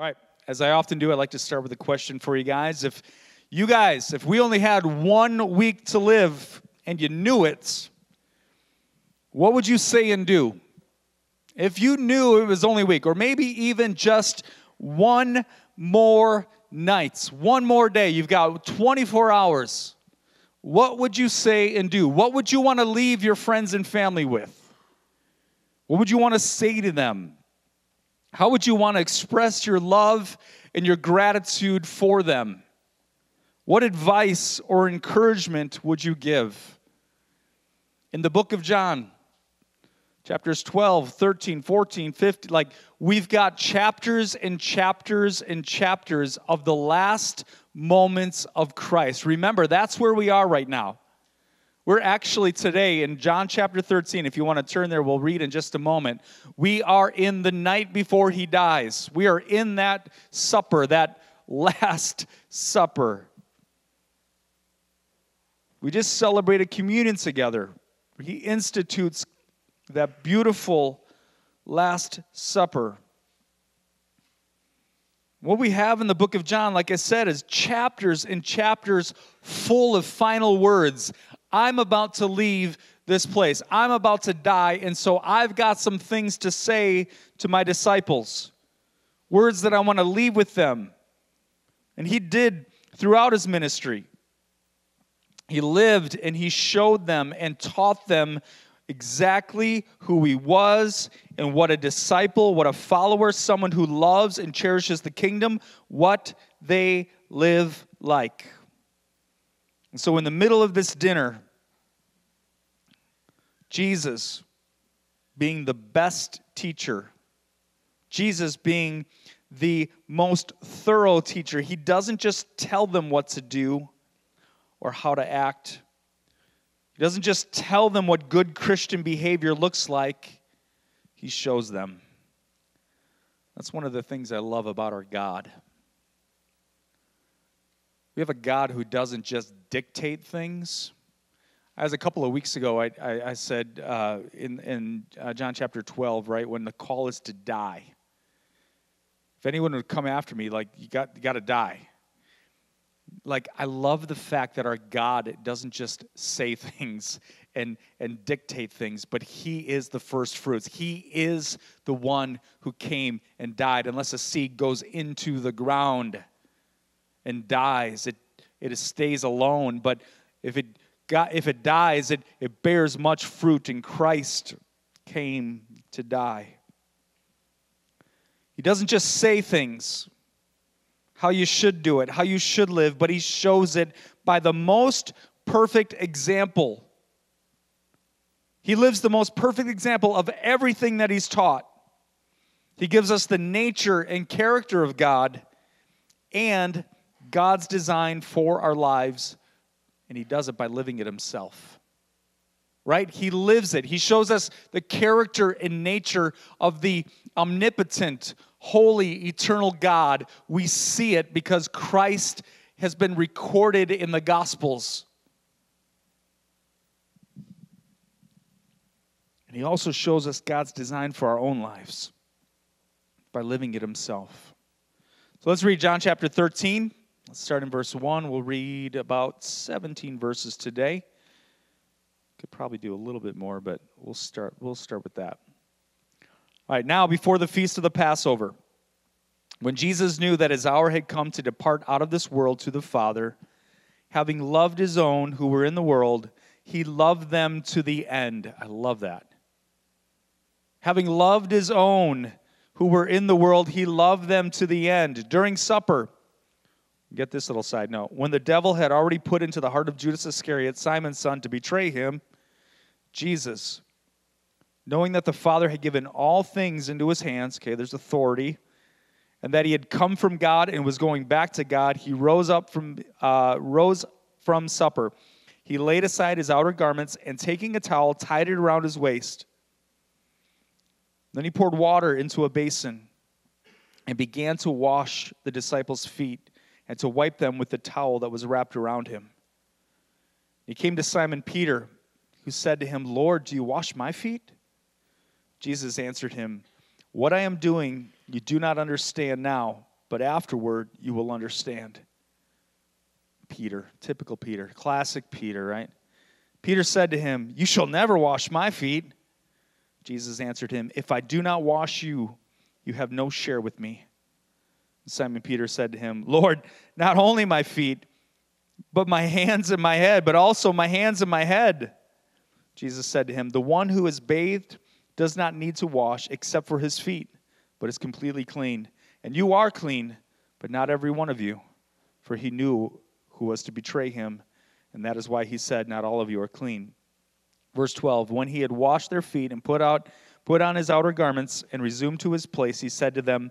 All right, as I often do, I'd like to start with a question for you guys. If you guys, if we only had one week to live and you knew it, what would you say and do? If you knew it was only a week, or maybe even just one more night, one more day, you've got 24 hours, what would you say and do? What would you want to leave your friends and family with? What would you want to say to them? How would you want to express your love and your gratitude for them? What advice or encouragement would you give? In the book of John, chapters 12, 13, 14, 15, like we've got chapters and chapters and chapters of the last moments of Christ. Remember, that's where we are right now. We're actually today in John chapter 13. If you want to turn there, we'll read in just a moment. We are in the night before he dies. We are in that supper, that last supper. We just celebrated communion together. He institutes that beautiful Last Supper. What we have in the book of John, like I said, is chapters and chapters full of final words. I'm about to leave this place. I'm about to die, and so I've got some things to say to my disciples. Words that I want to leave with them. And he did throughout his ministry. He lived and he showed them and taught them exactly who he was and what a disciple, what a follower, someone who loves and cherishes the kingdom, what they live like. And so, in the middle of this dinner, Jesus being the best teacher, Jesus being the most thorough teacher, he doesn't just tell them what to do or how to act he doesn't just tell them what good Christian behavior looks like, He shows them. That's one of the things I love about our God. We have a God who doesn't just dictate things. As a couple of weeks ago, I, I, I said uh, in, in uh, John chapter 12, right, when the call is to die. If anyone would come after me, like, you got, you got to die like I love the fact that our God doesn't just say things and and dictate things, but he is the first fruits. He is the one who came and died unless a seed goes into the ground and dies, it it stays alone, but if it got, if it dies, it, it bears much fruit, and Christ came to die. He doesn't just say things, how you should do it, how you should live, but he shows it by the most perfect example. He lives the most perfect example of everything that he's taught. He gives us the nature and character of God and God's design for our lives, and he does it by living it himself. Right? He lives it. He shows us the character and nature of the omnipotent, holy, eternal God, we see it because Christ has been recorded in the Gospels. And he also shows us God's design for our own lives by living it himself. So let's read John chapter 13. Let's start in verse 1. We'll read about 17 verses today. Could probably do a little bit more, but we'll start we'll start with that. All right, now before the feast of the Passover, when Jesus knew that his hour had come to depart out of this world to the Father, having loved his own who were in the world, he loved them to the end. I love that. Having loved his own who were in the world, he loved them to the end. During supper, get this little side note. When the devil had already put into the heart of Judas Iscariot, Simon's son, to betray him, Jesus knowing that the Father had given all things into his hands, okay, there's authority, and that he had come from God and was going back to God, he rose up from uh, rose from supper. He laid aside his outer garments and taking a towel, tied it around his waist. Then he poured water into a basin and began to wash the disciples' feet and to wipe them with the towel that was wrapped around him. He came to Simon Peter, who said to him, Lord, do you wash my feet? Jesus answered him, What I am doing you do not understand now, but afterward you will understand. Peter, typical Peter, classic Peter, right? Peter said to him, You shall never wash my feet. Jesus answered him, If I do not wash you, you have no share with me. Simon Peter said to him, Lord, not only my feet, but my hands and my head, but also my hands and my head. Jesus said to him, The one who is bathed does not need to wash except for his feet, but is completely clean. And you are clean, but not every one of you. For he knew who was to betray him, and that is why he said, Not all of you are clean. Verse 12 When he had washed their feet and put, out, put on his outer garments and resumed to his place, he said to them,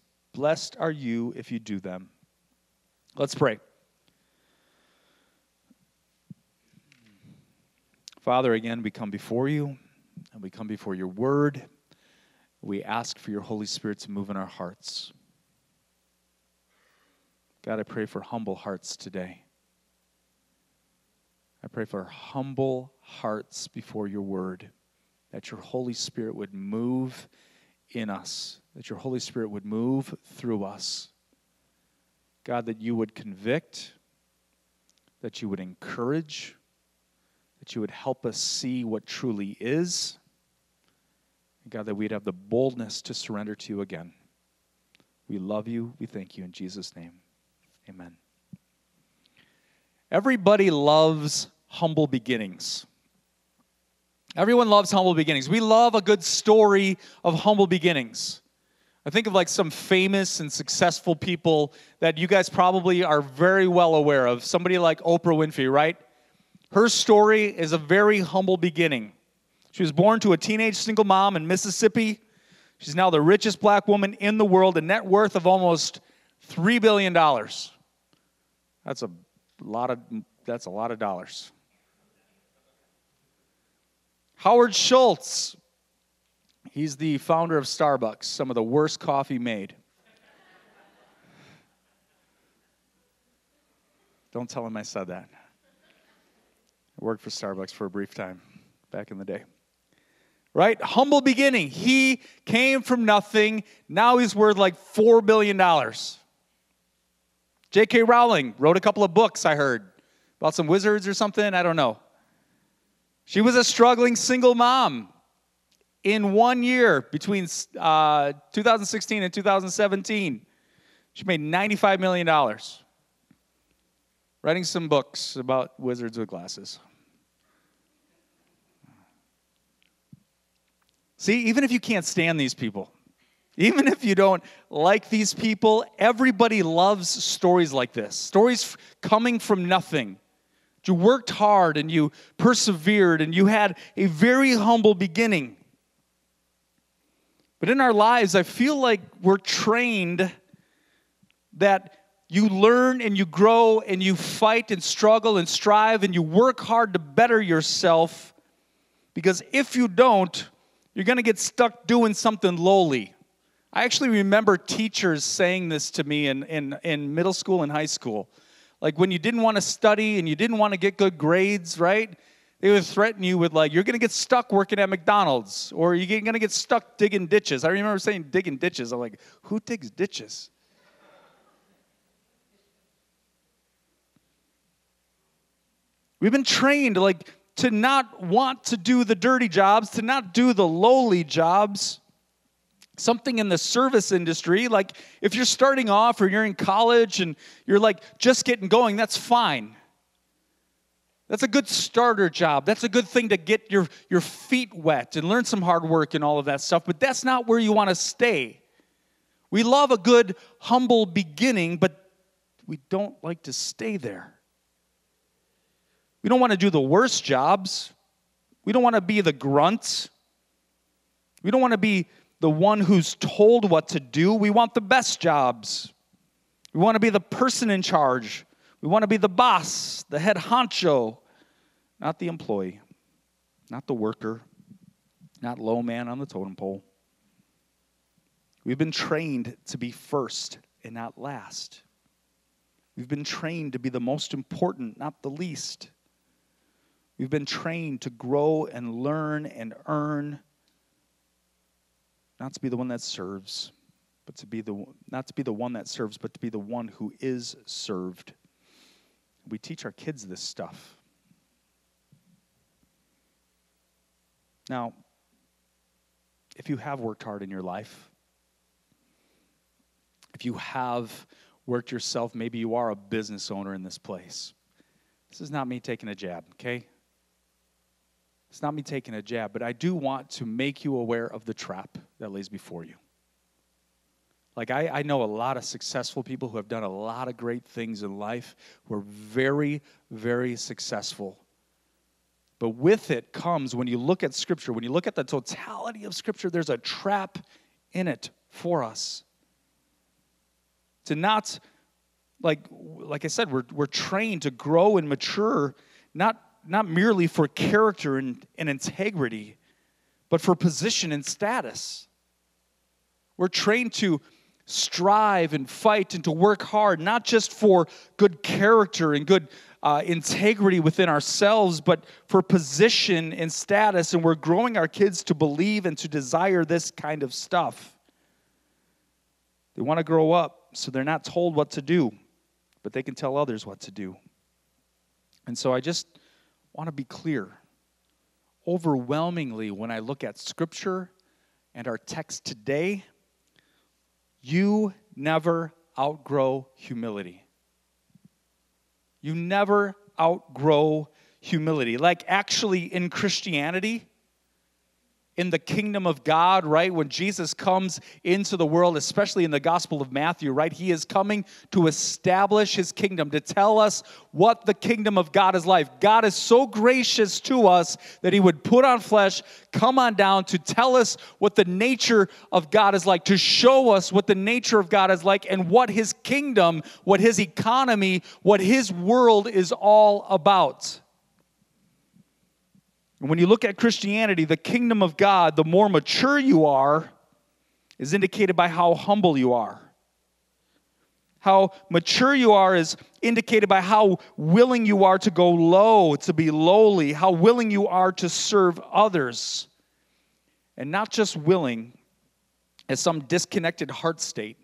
blessed are you if you do them. Let's pray. Father, again, we come before you and we come before your word. We ask for your Holy Spirit to move in our hearts. God, I pray for humble hearts today. I pray for humble hearts before your word, that your Holy Spirit would move in us, that your Holy Spirit would move through us. God, that you would convict, that you would encourage, that you would help us see what truly is. God, that we'd have the boldness to surrender to you again. We love you. We thank you in Jesus' name. Amen. Everybody loves humble beginnings. Everyone loves humble beginnings. We love a good story of humble beginnings. I think of like some famous and successful people that you guys probably are very well aware of. Somebody like Oprah Winfrey, right? Her story is a very humble beginning. She was born to a teenage single mom in Mississippi. She's now the richest black woman in the world, a net worth of almost $3 billion. That's a lot of that's a lot of dollars. Howard Schultz, he's the founder of Starbucks, some of the worst coffee made. Don't tell him I said that. I worked for Starbucks for a brief time back in the day. Right? Humble beginning. He came from nothing. Now he's worth like $4 billion. J.K. Rowling wrote a couple of books, I heard, about some wizards or something. I don't know. She was a struggling single mom. In one year, between uh, 2016 and 2017, she made $95 million writing some books about wizards with glasses. See, even if you can't stand these people, even if you don't like these people, everybody loves stories like this. Stories coming from nothing. You worked hard and you persevered and you had a very humble beginning. But in our lives, I feel like we're trained that you learn and you grow and you fight and struggle and strive and you work hard to better yourself because if you don't, you're going to get stuck doing something lowly. I actually remember teachers saying this to me in, in, in middle school and high school. Like when you didn't want to study and you didn't want to get good grades, right? They would threaten you with, like, you're going to get stuck working at McDonald's or you're going to get stuck digging ditches. I remember saying digging ditches. I'm like, who digs ditches? We've been trained like to not want to do the dirty jobs, to not do the lowly jobs something in the service industry, like if you're starting off or you're in college and you're like just getting going, that's fine. That's a good starter job. That's a good thing to get your, your feet wet and learn some hard work and all of that stuff, but that's not where you want to stay. We love a good, humble beginning, but we don't like to stay there. We don't want to do the worst jobs. We don't want to be the grunts. We don't want to be the one who's told what to do. We want the best jobs. We want to be the person in charge. We want to be the boss, the head honcho, not the employee, not the worker, not low man on the totem pole. We've been trained to be first and not last. We've been trained to be the most important, not the least. We've been trained to grow and learn and earn, not to be the one that serves, but to be the not to be the one that serves, but to be the one who is served. We teach our kids this stuff. Now, if you have worked hard in your life, if you have worked yourself, maybe you are a business owner in this place. This is not me taking a jab, okay? It's not me taking a jab, but I do want to make you aware of the trap that lays before you. Like, I, I know a lot of successful people who have done a lot of great things in life who are very, very successful. But with it comes, when you look at Scripture, when you look at the totality of Scripture, there's a trap in it for us. To not, like, like I said, we're, we're trained to grow and mature, not, not merely for character and, and integrity, but for position and status. We're trained to strive and fight and to work hard, not just for good character and good uh, integrity within ourselves, but for position and status. And we're growing our kids to believe and to desire this kind of stuff. They want to grow up so they're not told what to do, but they can tell others what to do. And so I just want to be clear. Overwhelmingly, when I look at Scripture and our text today, you never outgrow humility. You never outgrow humility. Like, actually, in Christianity, in the kingdom of God, right? When Jesus comes into the world, especially in the Gospel of Matthew, right? He is coming to establish his kingdom, to tell us what the kingdom of God is like. God is so gracious to us that he would put on flesh, come on down to tell us what the nature of God is like, to show us what the nature of God is like and what his kingdom, what his economy, what his world is all about. And when you look at Christianity, the kingdom of God, the more mature you are, is indicated by how humble you are. How mature you are is indicated by how willing you are to go low, to be lowly, how willing you are to serve others. And not just willing as some disconnected heart state,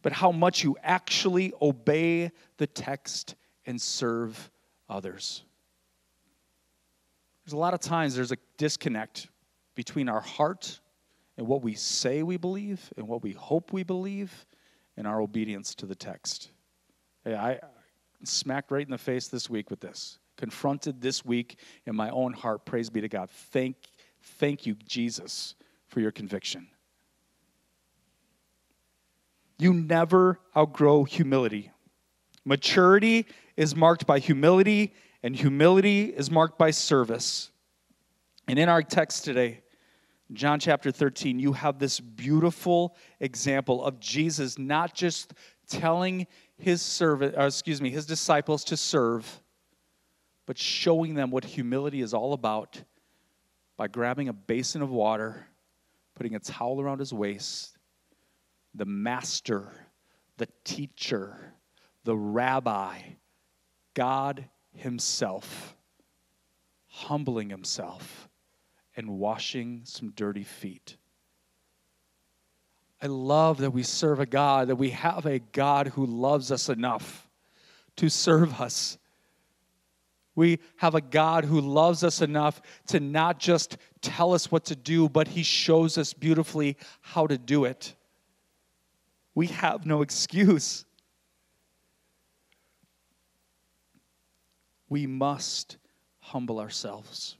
but how much you actually obey the text and serve others. There's a lot of times there's a disconnect between our heart and what we say we believe and what we hope we believe and our obedience to the text. Hey, I smacked right in the face this week with this. Confronted this week in my own heart. Praise be to God. Thank, thank you, Jesus, for your conviction. You never outgrow humility. Maturity is marked by humility and humility is marked by service. And in our text today, John chapter 13, you have this beautiful example of Jesus not just telling his servant, or uh, excuse me, his disciples to serve, but showing them what humility is all about by grabbing a basin of water, putting a towel around his waist. The master, the teacher, the rabbi, God himself, humbling himself, and washing some dirty feet. I love that we serve a God, that we have a God who loves us enough to serve us. We have a God who loves us enough to not just tell us what to do, but He shows us beautifully how to do it. We have no excuse. We must humble ourselves.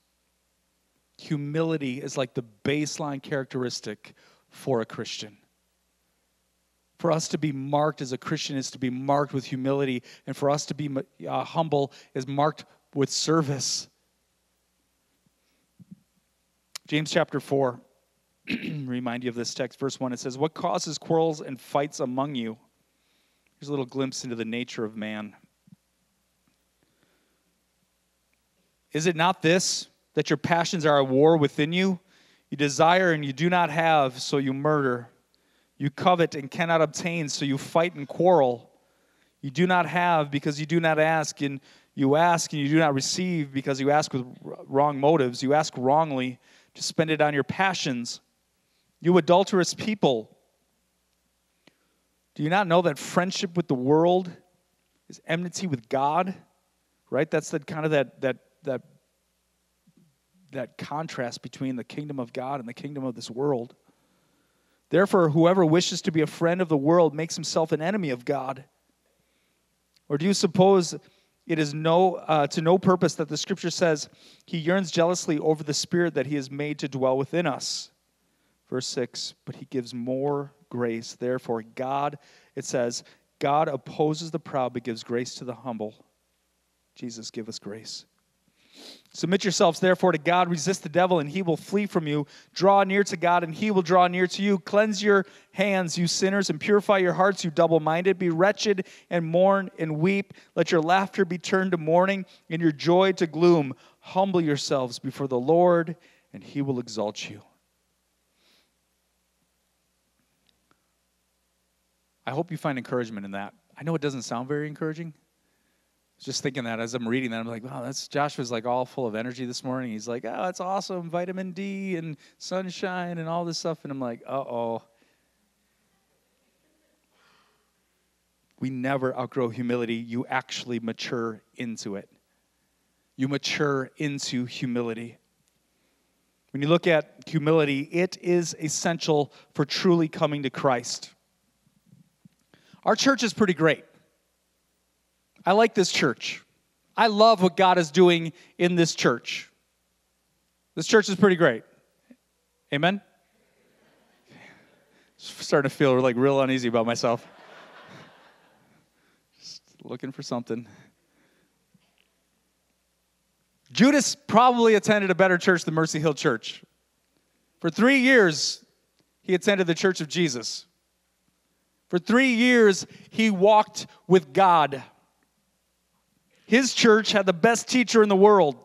Humility is like the baseline characteristic for a Christian. For us to be marked as a Christian is to be marked with humility, and for us to be uh, humble is marked with service. James chapter 4, remind you of this text, verse 1. It says, What causes quarrels and fights among you? Here's a little glimpse into the nature of man. Is it not this, that your passions are at war within you? You desire and you do not have, so you murder. You covet and cannot obtain, so you fight and quarrel. You do not have because you do not ask, and you ask and you do not receive because you ask with wrong motives. You ask wrongly to spend it on your passions. You adulterous people. Do you not know that friendship with the world is enmity with God? Right? That's the kind of that that that that contrast between the kingdom of God and the kingdom of this world. Therefore, whoever wishes to be a friend of the world makes himself an enemy of God. Or do you suppose it is no, uh, to no purpose that the scripture says he yearns jealously over the spirit that he has made to dwell within us? Verse 6 But he gives more grace. Therefore, God, it says, God opposes the proud but gives grace to the humble. Jesus, give us grace. Submit yourselves therefore to God, resist the devil, and he will flee from you. Draw near to God, and he will draw near to you. Cleanse your hands, you sinners, and purify your hearts, you double minded. Be wretched and mourn and weep. Let your laughter be turned to mourning, and your joy to gloom. Humble yourselves before the Lord, and he will exalt you. I hope you find encouragement in that. I know it doesn't sound very encouraging just thinking that as I'm reading that, I'm like, wow, that's Joshua's like all full of energy this morning. He's like, oh, that's awesome, vitamin D and sunshine and all this stuff. And I'm like, uh oh. We never outgrow humility. You actually mature into it. You mature into humility. When you look at humility, it is essential for truly coming to Christ. Our church is pretty great. I like this church. I love what God is doing in this church. This church is pretty great. Amen? Starting to feel like real uneasy about myself. Just looking for something. Judas probably attended a better church than Mercy Hill Church. For three years, he attended the Church of Jesus. For three years, he walked with God. His church had the best teacher in the world.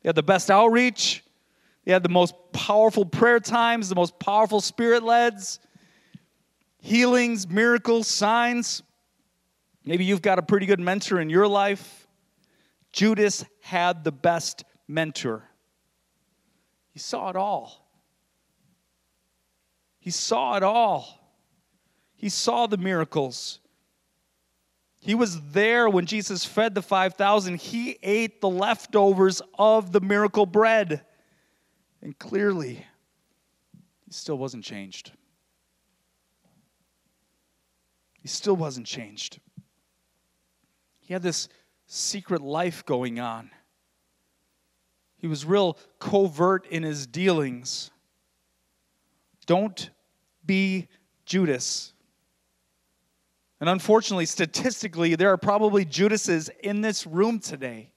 They had the best outreach. They had the most powerful prayer times, the most powerful spirit leds, healings, miracles, signs. Maybe you've got a pretty good mentor in your life. Judas had the best mentor. He saw it all. He saw it all. He saw the miracles. He was there when Jesus fed the 5,000. He ate the leftovers of the miracle bread. And clearly, he still wasn't changed. He still wasn't changed. He had this secret life going on. He was real covert in his dealings. Don't be Judas. And unfortunately, statistically, there are probably Judases in this room today.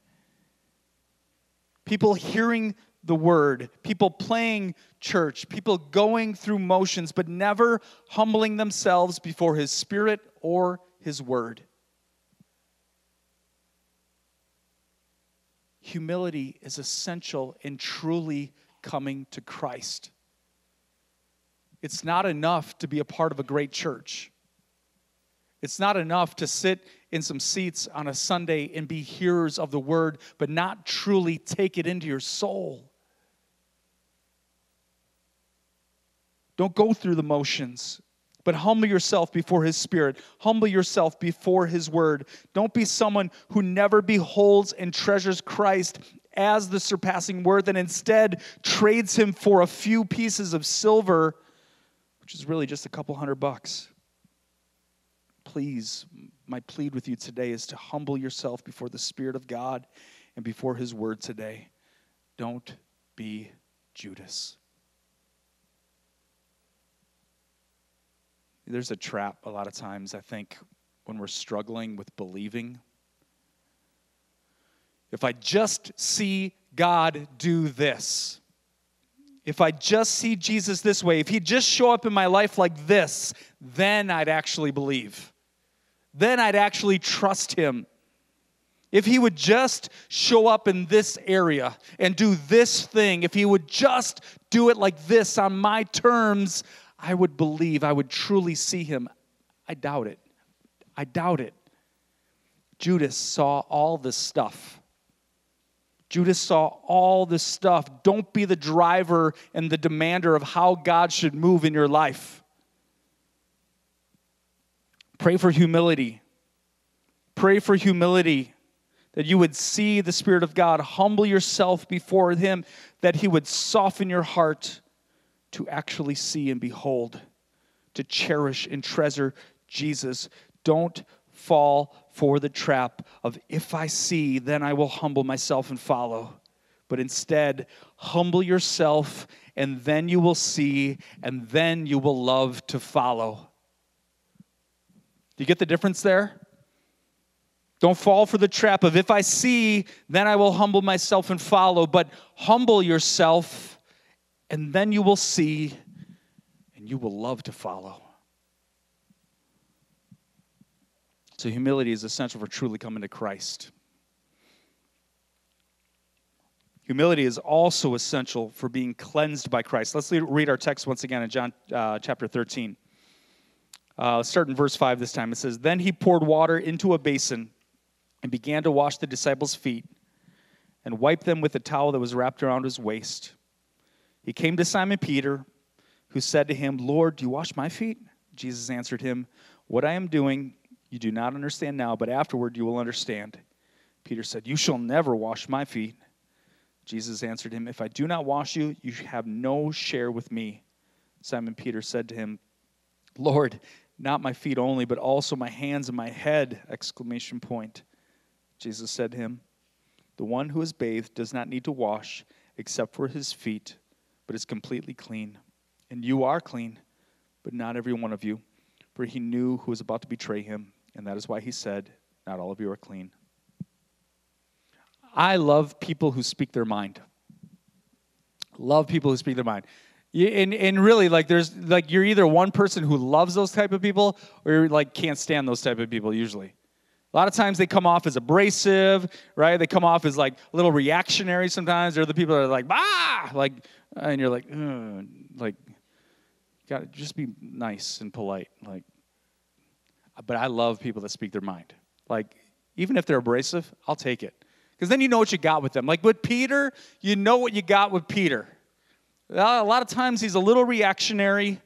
People hearing the word, people playing church, people going through motions, but never humbling themselves before his spirit or his word. Humility is essential in truly coming to Christ. It's not enough to be a part of a great church. It's not enough to sit in some seats on a Sunday and be hearers of the word, but not truly take it into your soul. Don't go through the motions, but humble yourself before His Spirit. Humble yourself before His Word. Don't be someone who never beholds and treasures Christ as the surpassing worth and instead trades Him for a few pieces of silver, which is really just a couple hundred bucks please, my plead with you today is to humble yourself before the Spirit of God and before His Word today. Don't be Judas. There's a trap a lot of times, I think, when we're struggling with believing. If I just see God do this, if I just see Jesus this way, if He'd just show up in my life like this, then I'd actually believe then I'd actually trust him. If he would just show up in this area and do this thing, if he would just do it like this on my terms, I would believe, I would truly see him. I doubt it. I doubt it. Judas saw all this stuff. Judas saw all this stuff. Don't be the driver and the demander of how God should move in your life. Pray for humility. Pray for humility that you would see the Spirit of God, humble yourself before Him, that He would soften your heart to actually see and behold, to cherish and treasure Jesus. Don't fall for the trap of if I see, then I will humble myself and follow. But instead, humble yourself, and then you will see, and then you will love to follow. Do you get the difference there? Don't fall for the trap of if I see, then I will humble myself and follow, but humble yourself, and then you will see, and you will love to follow. So, humility is essential for truly coming to Christ. Humility is also essential for being cleansed by Christ. Let's read our text once again in John uh, chapter 13. Uh, start in verse 5 this time. It says, Then he poured water into a basin and began to wash the disciples' feet and wipe them with a towel that was wrapped around his waist. He came to Simon Peter, who said to him, Lord, do you wash my feet? Jesus answered him, What I am doing you do not understand now, but afterward you will understand. Peter said, You shall never wash my feet. Jesus answered him, If I do not wash you, you have no share with me. Simon Peter said to him, Lord, not my feet only, but also my hands and my head! Exclamation point. Jesus said to him, The one who is bathed does not need to wash except for his feet, but is completely clean. And you are clean, but not every one of you. For he knew who was about to betray him, and that is why he said, Not all of you are clean. I love people who speak their mind. Love people who speak their mind and, and really like there's like you're either one person who loves those type of people or you like can't stand those type of people usually. A lot of times they come off as abrasive right? They come off as like a little reactionary sometimes. They're the people that are like bah! Like and you're like Ugh. like got to just be nice and polite like but i love people that speak their mind. Like even if they're abrasive i'll take it. Because then you know what you got with them. Like with peter you know what you got with peter a lot of times he's a little reactionary,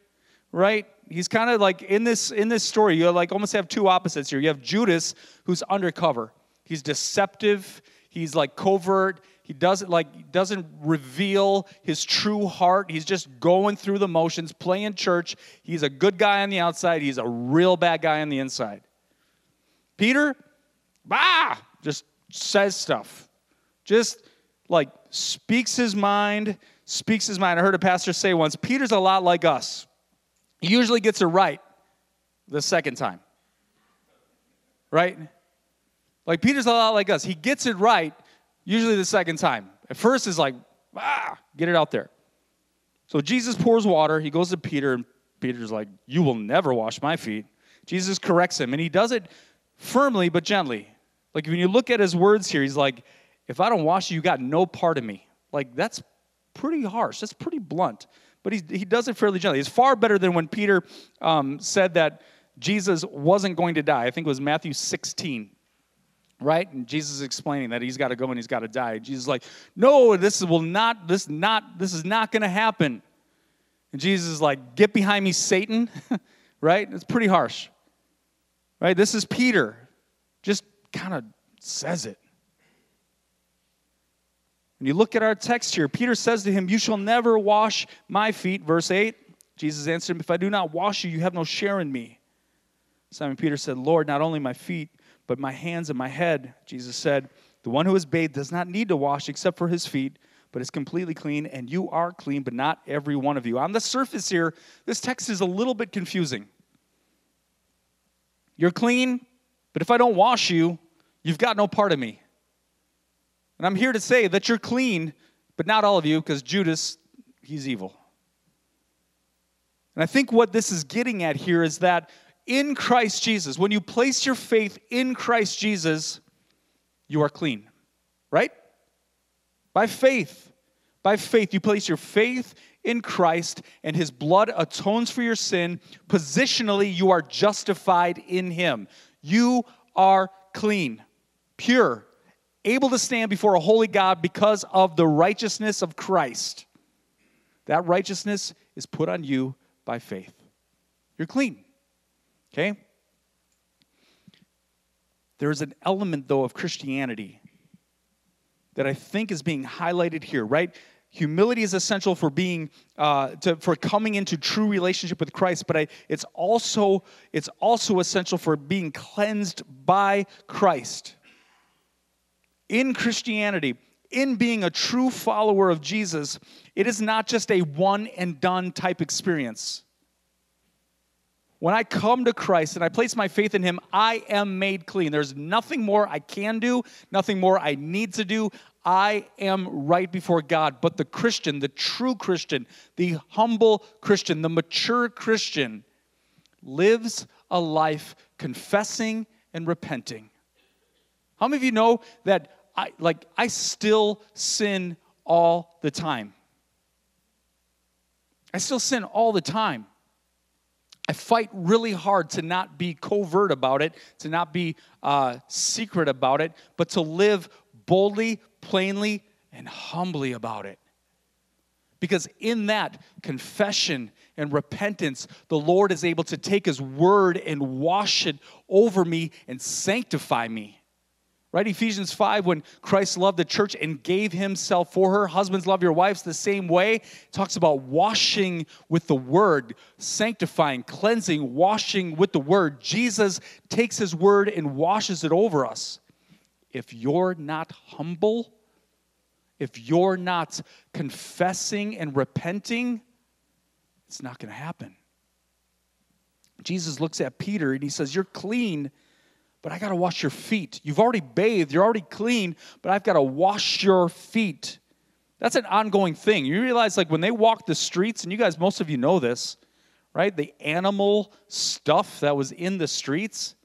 right? He's kind of like in this in this story, you like almost have two opposites here. You have Judas who's undercover. He's deceptive, he's like covert, he doesn't like doesn't reveal his true heart. He's just going through the motions, playing church. He's a good guy on the outside, he's a real bad guy on the inside. Peter, bah, just says stuff. Just like speaks his mind, speaks his mind. I heard a pastor say once Peter's a lot like us. He usually gets it right the second time. Right? Like Peter's a lot like us. He gets it right usually the second time. At first, is like, ah, get it out there. So Jesus pours water. He goes to Peter, and Peter's like, You will never wash my feet. Jesus corrects him, and he does it firmly but gently. Like when you look at his words here, he's like, If I don't wash you, you got no part of me. Like that's pretty harsh. That's pretty blunt. But he, he does it fairly gently. It's far better than when Peter um, said that Jesus wasn't going to die. I think it was Matthew 16 right and jesus is explaining that he's got to go and he's got to die jesus is like no this will not this not this is not going to happen and jesus is like get behind me satan right it's pretty harsh right this is peter just kind of says it when you look at our text here, Peter says to him, You shall never wash my feet. Verse 8, Jesus answered him, If I do not wash you, you have no share in me. Simon Peter said, Lord, not only my feet, but my hands and my head. Jesus said, The one who is bathed does not need to wash except for his feet, but is completely clean, and you are clean, but not every one of you. On the surface here, this text is a little bit confusing. You're clean, but if I don't wash you, you've got no part of me. And I'm here to say that you're clean, but not all of you, because Judas, he's evil. And I think what this is getting at here is that in Christ Jesus, when you place your faith in Christ Jesus, you are clean, right? By faith. By faith, you place your faith in Christ, and his blood atones for your sin. Positionally, you are justified in him. You are clean, pure, able to stand before a holy God because of the righteousness of Christ. That righteousness is put on you by faith. You're clean. Okay? There's an element, though, of Christianity that I think is being highlighted here, right? Humility is essential for being, uh, to, for coming into true relationship with Christ, but I, it's also it's also essential for being cleansed by Christ. In Christianity, in being a true follower of Jesus, it is not just a one and done type experience. When I come to Christ and I place my faith in Him, I am made clean. There's nothing more I can do, nothing more I need to do. I am right before God. But the Christian, the true Christian, the humble Christian, the mature Christian, lives a life confessing and repenting. How many of you know that I like I still sin all the time? I still sin all the time. I fight really hard to not be covert about it, to not be uh, secret about it, but to live boldly, plainly, and humbly about it. Because in that confession and repentance, the Lord is able to take His word and wash it over me and sanctify me. Right? Ephesians 5, when Christ loved the church and gave himself for her. Husbands, love your wives the same way. talks about washing with the word, sanctifying, cleansing, washing with the word. Jesus takes his word and washes it over us. If you're not humble, if you're not confessing and repenting, it's not going to happen. Jesus looks at Peter and he says, You're clean but I got to wash your feet. You've already bathed, you're already clean, but I've got to wash your feet. That's an ongoing thing. You realize, like, when they walk the streets, and you guys, most of you know this, right? The animal stuff that was in the streets,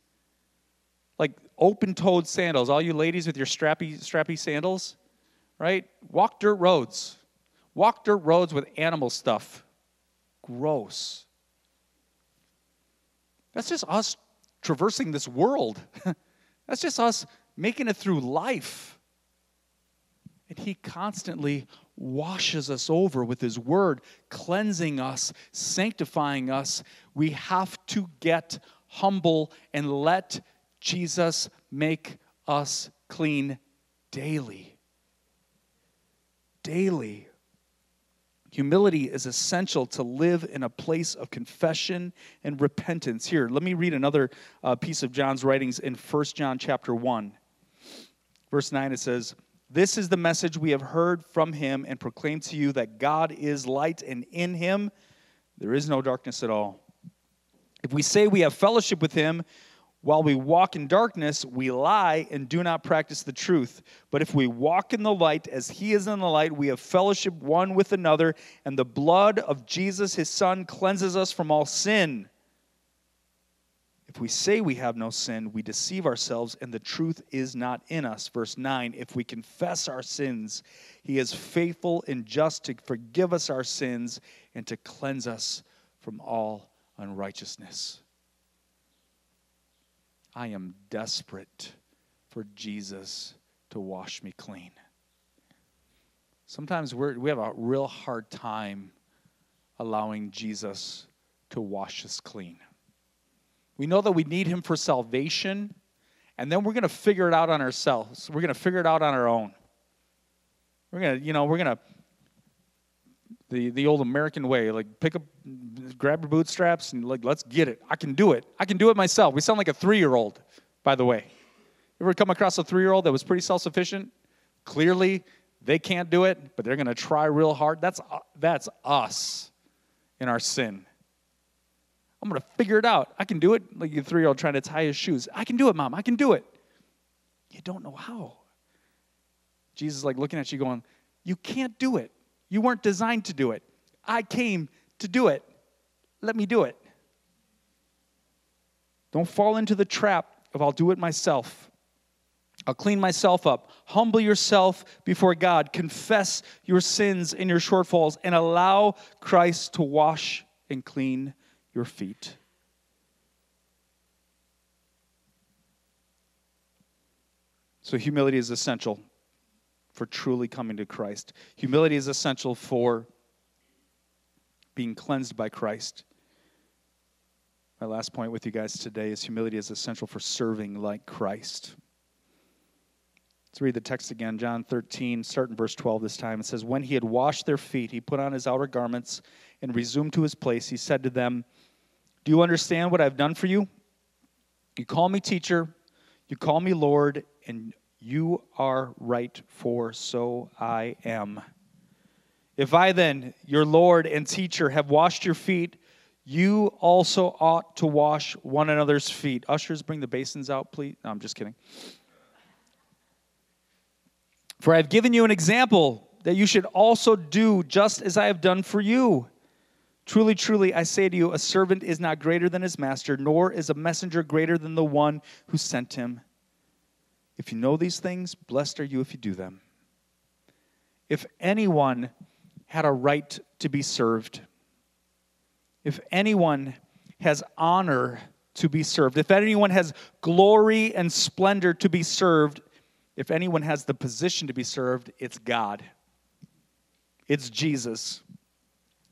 like open toed sandals, all you ladies with your strappy, strappy sandals, right? Walk dirt roads. Walk dirt roads with animal stuff. Gross. That's just us traversing this world. That's just us making it through life. And He constantly washes us over with His Word, cleansing us, sanctifying us. We have to get humble and let Jesus make us clean daily. Daily. Humility is essential to live in a place of confession and repentance. Here, let me read another uh, piece of John's writings in 1 John chapter 1. Verse 9 it says, "This is the message we have heard from him and proclaim to you that God is light and in him there is no darkness at all. If we say we have fellowship with him while we walk in darkness, we lie and do not practice the truth. But if we walk in the light as he is in the light, we have fellowship one with another, and the blood of Jesus, his son, cleanses us from all sin. If we say we have no sin, we deceive ourselves, and the truth is not in us. Verse 9 If we confess our sins, he is faithful and just to forgive us our sins and to cleanse us from all unrighteousness. I am desperate for Jesus to wash me clean. Sometimes we we have a real hard time allowing Jesus to wash us clean. We know that we need him for salvation, and then we're going to figure it out on ourselves. We're going to figure it out on our own. We're going to, you know, we're going to the, the old American way, like pick up, grab your bootstraps and like, let's get it. I can do it. I can do it myself. We sound like a three year old, by the way. Ever come across a three year old that was pretty self sufficient? Clearly, they can't do it, but they're going to try real hard. That's, uh, that's us in our sin. I'm going to figure it out. I can do it. Like your three year old trying to tie his shoes. I can do it, mom. I can do it. You don't know how. Jesus is like looking at you going, You can't do it. You weren't designed to do it. I came to do it. Let me do it. Don't fall into the trap of I'll do it myself. I'll clean myself up. Humble yourself before God. Confess your sins and your shortfalls and allow Christ to wash and clean your feet. So, humility is essential for truly coming to Christ. Humility is essential for being cleansed by Christ. My last point with you guys today is humility is essential for serving like Christ. Let's read the text again, John 13, starting verse 12 this time. It says, When he had washed their feet, he put on his outer garments and resumed to his place. He said to them, Do you understand what I've done for you? You call me teacher, you call me Lord, and you are right, for so I am. If I then, your Lord and teacher, have washed your feet, you also ought to wash one another's feet. Ushers, bring the basins out, please. No, I'm just kidding. For I have given you an example that you should also do just as I have done for you. Truly, truly, I say to you, a servant is not greater than his master, nor is a messenger greater than the one who sent him. If you know these things, blessed are you if you do them. If anyone had a right to be served, if anyone has honor to be served, if anyone has glory and splendor to be served, if anyone has the position to be served, it's God. It's Jesus.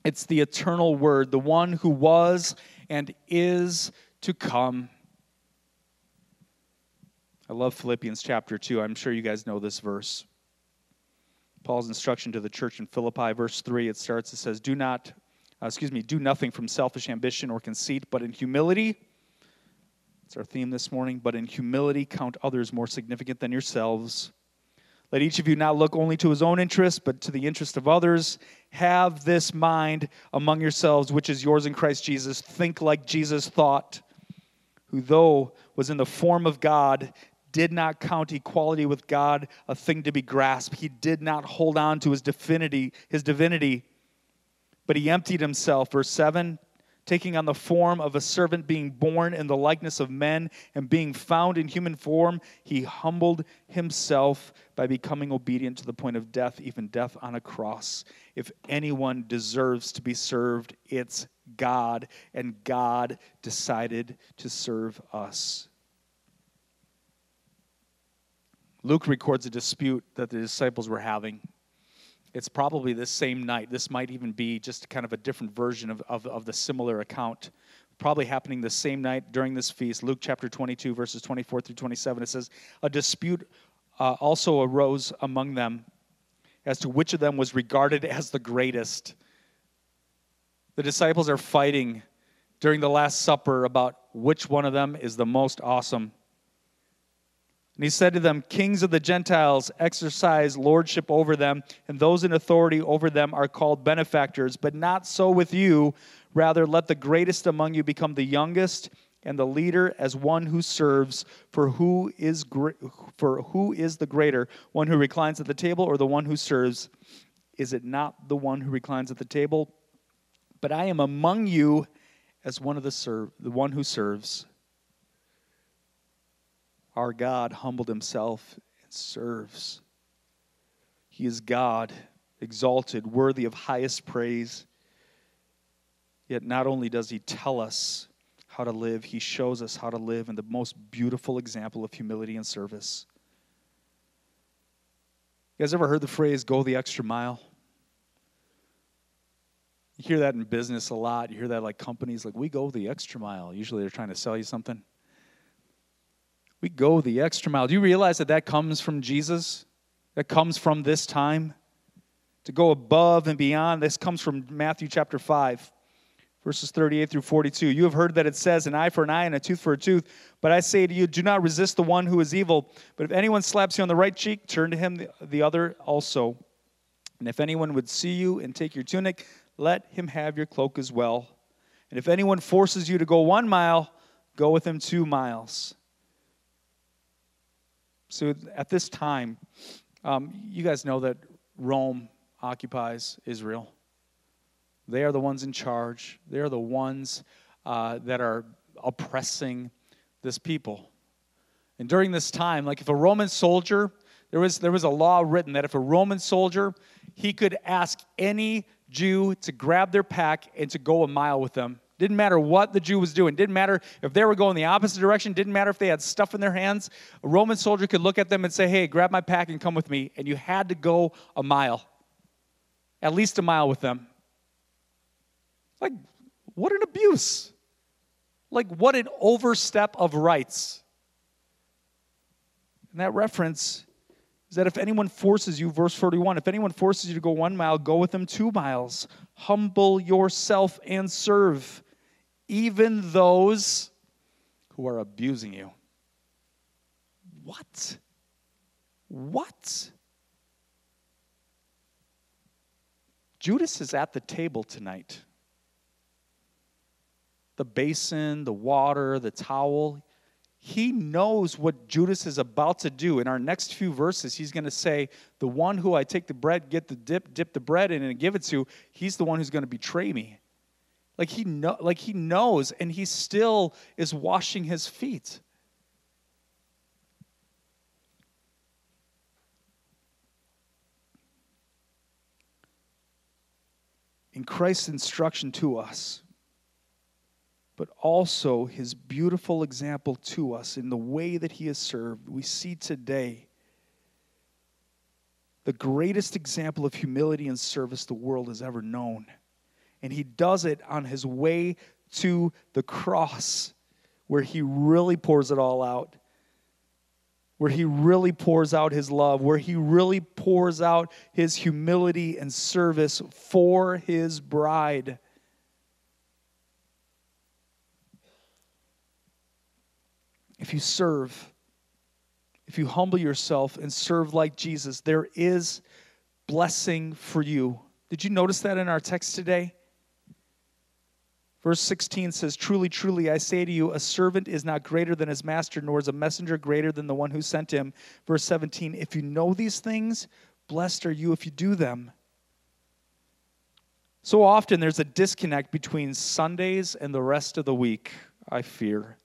It's the eternal Word, the one who was and is to come. I love Philippians chapter 2. I'm sure you guys know this verse. Paul's instruction to the church in Philippi, verse 3, it starts, it says, Do not uh, excuse me, do nothing from selfish ambition or conceit, but in humility, it's our theme this morning, but in humility count others more significant than yourselves. Let each of you not look only to his own interest, but to the interest of others. Have this mind among yourselves, which is yours in Christ Jesus. Think like Jesus thought, who, though was in the form of God, did not count equality with God a thing to be grasped. He did not hold on to his divinity, his divinity but he emptied himself. Verse 7 taking on the form of a servant, being born in the likeness of men, and being found in human form, he humbled himself by becoming obedient to the point of death, even death on a cross. If anyone deserves to be served, it's God, and God decided to serve us. Luke records a dispute that the disciples were having it's probably the same night. This might even be just kind of a different version of, of, of, the similar account. Probably happening the same night during this feast. Luke chapter 22, verses 24 through 27. It says, A dispute uh, also arose among them as to which of them was regarded as the greatest. The disciples are fighting during the Last Supper about which one of them is the most awesome. And he said to them, Kings of the Gentiles exercise lordship over them, and those in authority over them are called benefactors. But not so with you. Rather, let the greatest among you become the youngest, and the leader as one who serves. For who is, for who is the greater, one who reclines at the table or the one who serves? Is it not the one who reclines at the table? But I am among you as one of the serve, the one who serves our God humbled himself and serves. He is God, exalted, worthy of highest praise. Yet not only does he tell us how to live, he shows us how to live in the most beautiful example of humility and service. You guys ever heard the phrase go the extra mile? You hear that in business a lot. You hear that like companies like we go the extra mile. Usually they're trying to sell you something. We go the extra mile. Do you realize that that comes from Jesus? That comes from this time? To go above and beyond. This comes from Matthew chapter 5, verses 38 through 42. You have heard that it says, an eye for an eye and a tooth for a tooth. But I say to you, do not resist the one who is evil. But if anyone slaps you on the right cheek, turn to him the, the other also. And if anyone would see you and take your tunic, let him have your cloak as well. And if anyone forces you to go one mile, go with him two miles. So at this time, um, you guys know that Rome occupies Israel. They are the ones in charge. They are the ones uh, that are oppressing this people. And during this time, like if a Roman soldier, there was, there was a law written that if a Roman soldier, he could ask any Jew to grab their pack and to go a mile with them. Didn't matter what the Jew was doing. Didn't matter if they were going the opposite direction. Didn't matter if they had stuff in their hands. A Roman soldier could look at them and say, Hey, grab my pack and come with me. And you had to go a mile, at least a mile with them. Like, what an abuse. Like, what an overstep of rights. And that reference is that if anyone forces you, verse 41, if anyone forces you to go one mile, go with them two miles. Humble yourself and serve, even those who are abusing you. What? What? Judas is at the table tonight. The basin, the water, the towel he knows what Judas is about to do. In our next few verses, he's going to say, The one who I take the bread, get the dip, dip the bread in, and give it to, he's the one who's going to betray me. Like he, know, like he knows, and he still is washing his feet. In Christ's instruction to us, but also his beautiful example to us in the way that he has served. We see today the greatest example of humility and service the world has ever known. And he does it on his way to the cross, where he really pours it all out, where he really pours out his love, where he really pours out his humility and service for his bride. if you serve, if you humble yourself and serve like Jesus, there is blessing for you. Did you notice that in our text today? Verse 16 says, Truly, truly, I say to you, a servant is not greater than his master, nor is a messenger greater than the one who sent him. Verse 17, if you know these things, blessed are you if you do them. So often there's a disconnect between Sundays and the rest of the week, I fear.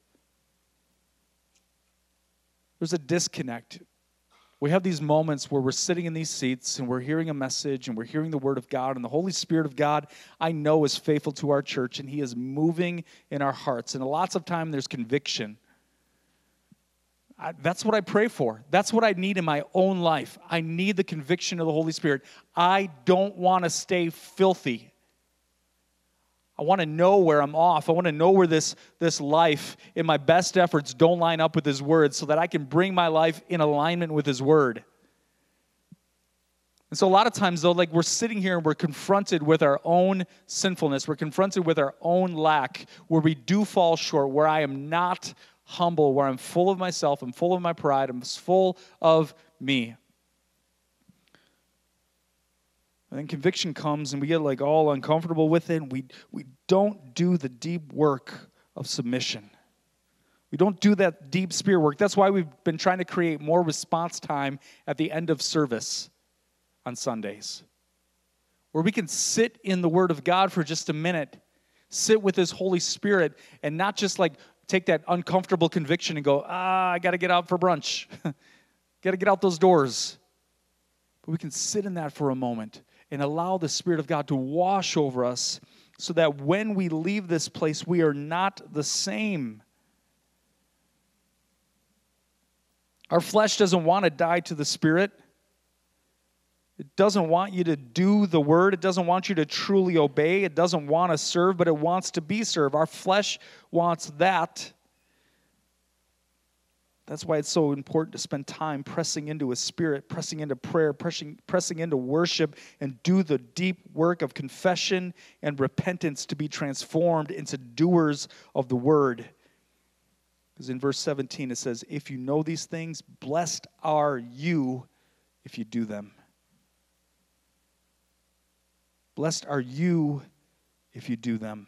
There's a disconnect. We have these moments where we're sitting in these seats and we're hearing a message and we're hearing the Word of God, and the Holy Spirit of God, I know, is faithful to our church and He is moving in our hearts. And lots of time there's conviction. I, that's what I pray for. That's what I need in my own life. I need the conviction of the Holy Spirit. I don't want to stay filthy. I want to know where I'm off. I want to know where this, this life in my best efforts don't line up with His Word so that I can bring my life in alignment with His Word. And so, a lot of times, though, like we're sitting here and we're confronted with our own sinfulness, we're confronted with our own lack, where we do fall short, where I am not humble, where I'm full of myself, I'm full of my pride, I'm full of me. And then conviction comes and we get like all uncomfortable with it and we, we don't do the deep work of submission. We don't do that deep spirit work. That's why we've been trying to create more response time at the end of service on Sundays, where we can sit in the Word of God for just a minute, sit with His Holy Spirit, and not just like take that uncomfortable conviction and go, ah, I got to get out for brunch, got to get out those doors. But we can sit in that for a moment and allow the Spirit of God to wash over us so that when we leave this place, we are not the same. Our flesh doesn't want to die to the Spirit. It doesn't want you to do the word. It doesn't want you to truly obey. It doesn't want to serve, but it wants to be served. Our flesh wants that. That's why it's so important to spend time pressing into a spirit, pressing into prayer, pressing, pressing into worship, and do the deep work of confession and repentance to be transformed into doers of the word. Because in verse 17 it says, If you know these things, blessed are you if you do them. Blessed are you if you do them.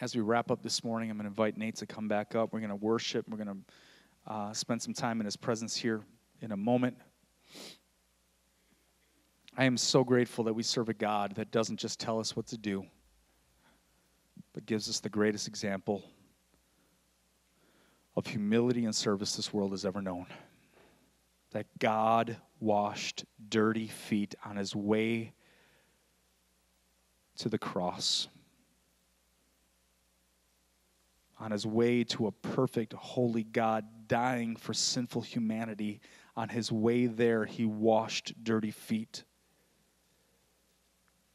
As we wrap up this morning, I'm going to invite Nate to come back up. We're going to worship. We're going to uh, spend some time in His presence here in a moment. I am so grateful that we serve a God that doesn't just tell us what to do, but gives us the greatest example of humility and service this world has ever known. That God washed dirty feet on his way to the cross, on his way to a perfect, holy God dying for sinful humanity. On his way there, he washed dirty feet.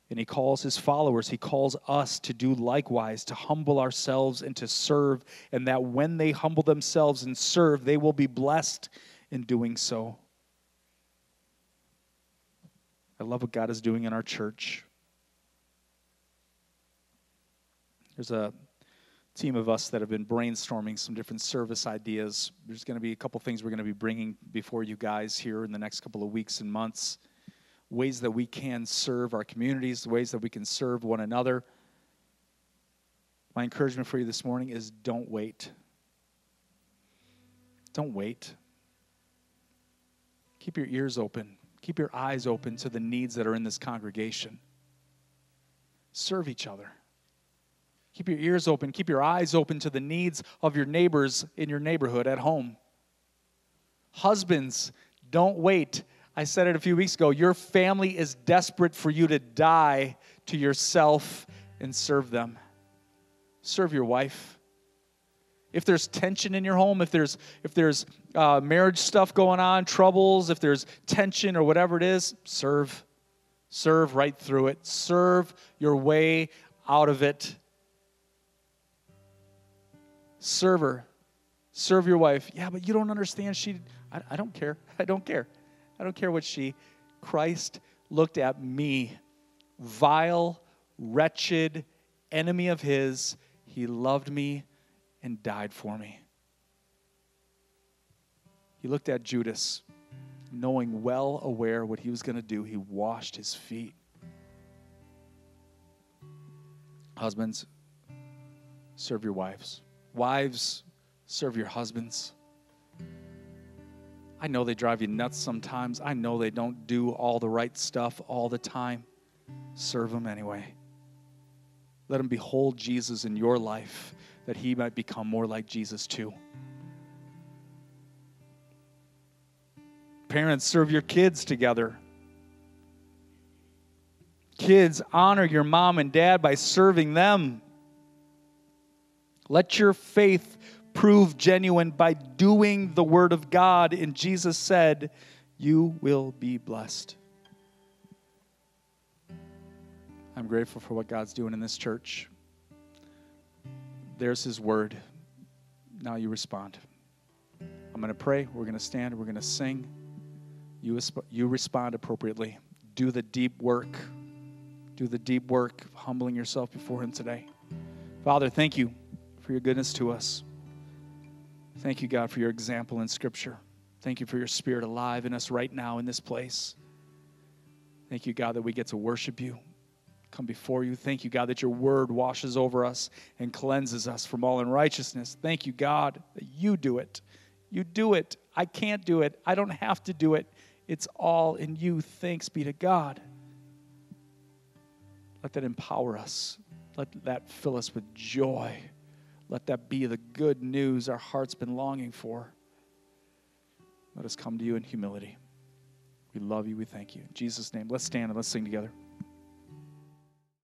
And he calls his followers, he calls us to do likewise, to humble ourselves and to serve, and that when they humble themselves and serve, they will be blessed in doing so. I love what God is doing in our church. There's a team of us that have been brainstorming some different service ideas. There's going to be a couple things we're going to be bringing before you guys here in the next couple of weeks and months ways that we can serve our communities, ways that we can serve one another. My encouragement for you this morning is don't wait. Don't wait. Keep your ears open, keep your eyes open to the needs that are in this congregation. Serve each other. Keep your ears open, keep your eyes open to the needs of your neighbors in your neighborhood at home. Husbands, don't wait I said it a few weeks ago. Your family is desperate for you to die to yourself and serve them. Serve your wife. If there's tension in your home, if there's if there's uh, marriage stuff going on, troubles, if there's tension or whatever it is, serve. Serve right through it. Serve your way out of it. Serve her. Serve your wife. Yeah, but you don't understand. She. I, I don't care. I don't care. I don't care what she, Christ looked at me, vile, wretched, enemy of his. He loved me and died for me. He looked at Judas, knowing well aware what he was going to do. He washed his feet. Husbands, serve your wives. Wives, serve your husbands. I know they drive you nuts sometimes. I know they don't do all the right stuff all the time. Serve them anyway. Let them behold Jesus in your life that he might become more like Jesus too. Parents, serve your kids together. Kids, honor your mom and dad by serving them. Let your faith prove genuine by doing the Word of God. And Jesus said, You will be blessed. I'm grateful for what God's doing in this church. There's His Word. Now you respond. I'm going to pray. We're going to stand. We're going to sing. You, you respond appropriately. Do the deep work. Do the deep work of humbling yourself before Him today. Father, thank you for your goodness to us. Thank you, God, for your example in Scripture. Thank you for your Spirit alive in us right now in this place. Thank you, God, that we get to worship you, come before you. Thank you, God, that your word washes over us and cleanses us from all unrighteousness. Thank you, God, that you do it. You do it. I can't do it. I don't have to do it. It's all in you. Thanks be to God. Let that empower us. Let that fill us with joy. Let that be the good news our heart's been longing for. Let us come to you in humility. We love you. We thank you. In Jesus' name, let's stand and let's sing together.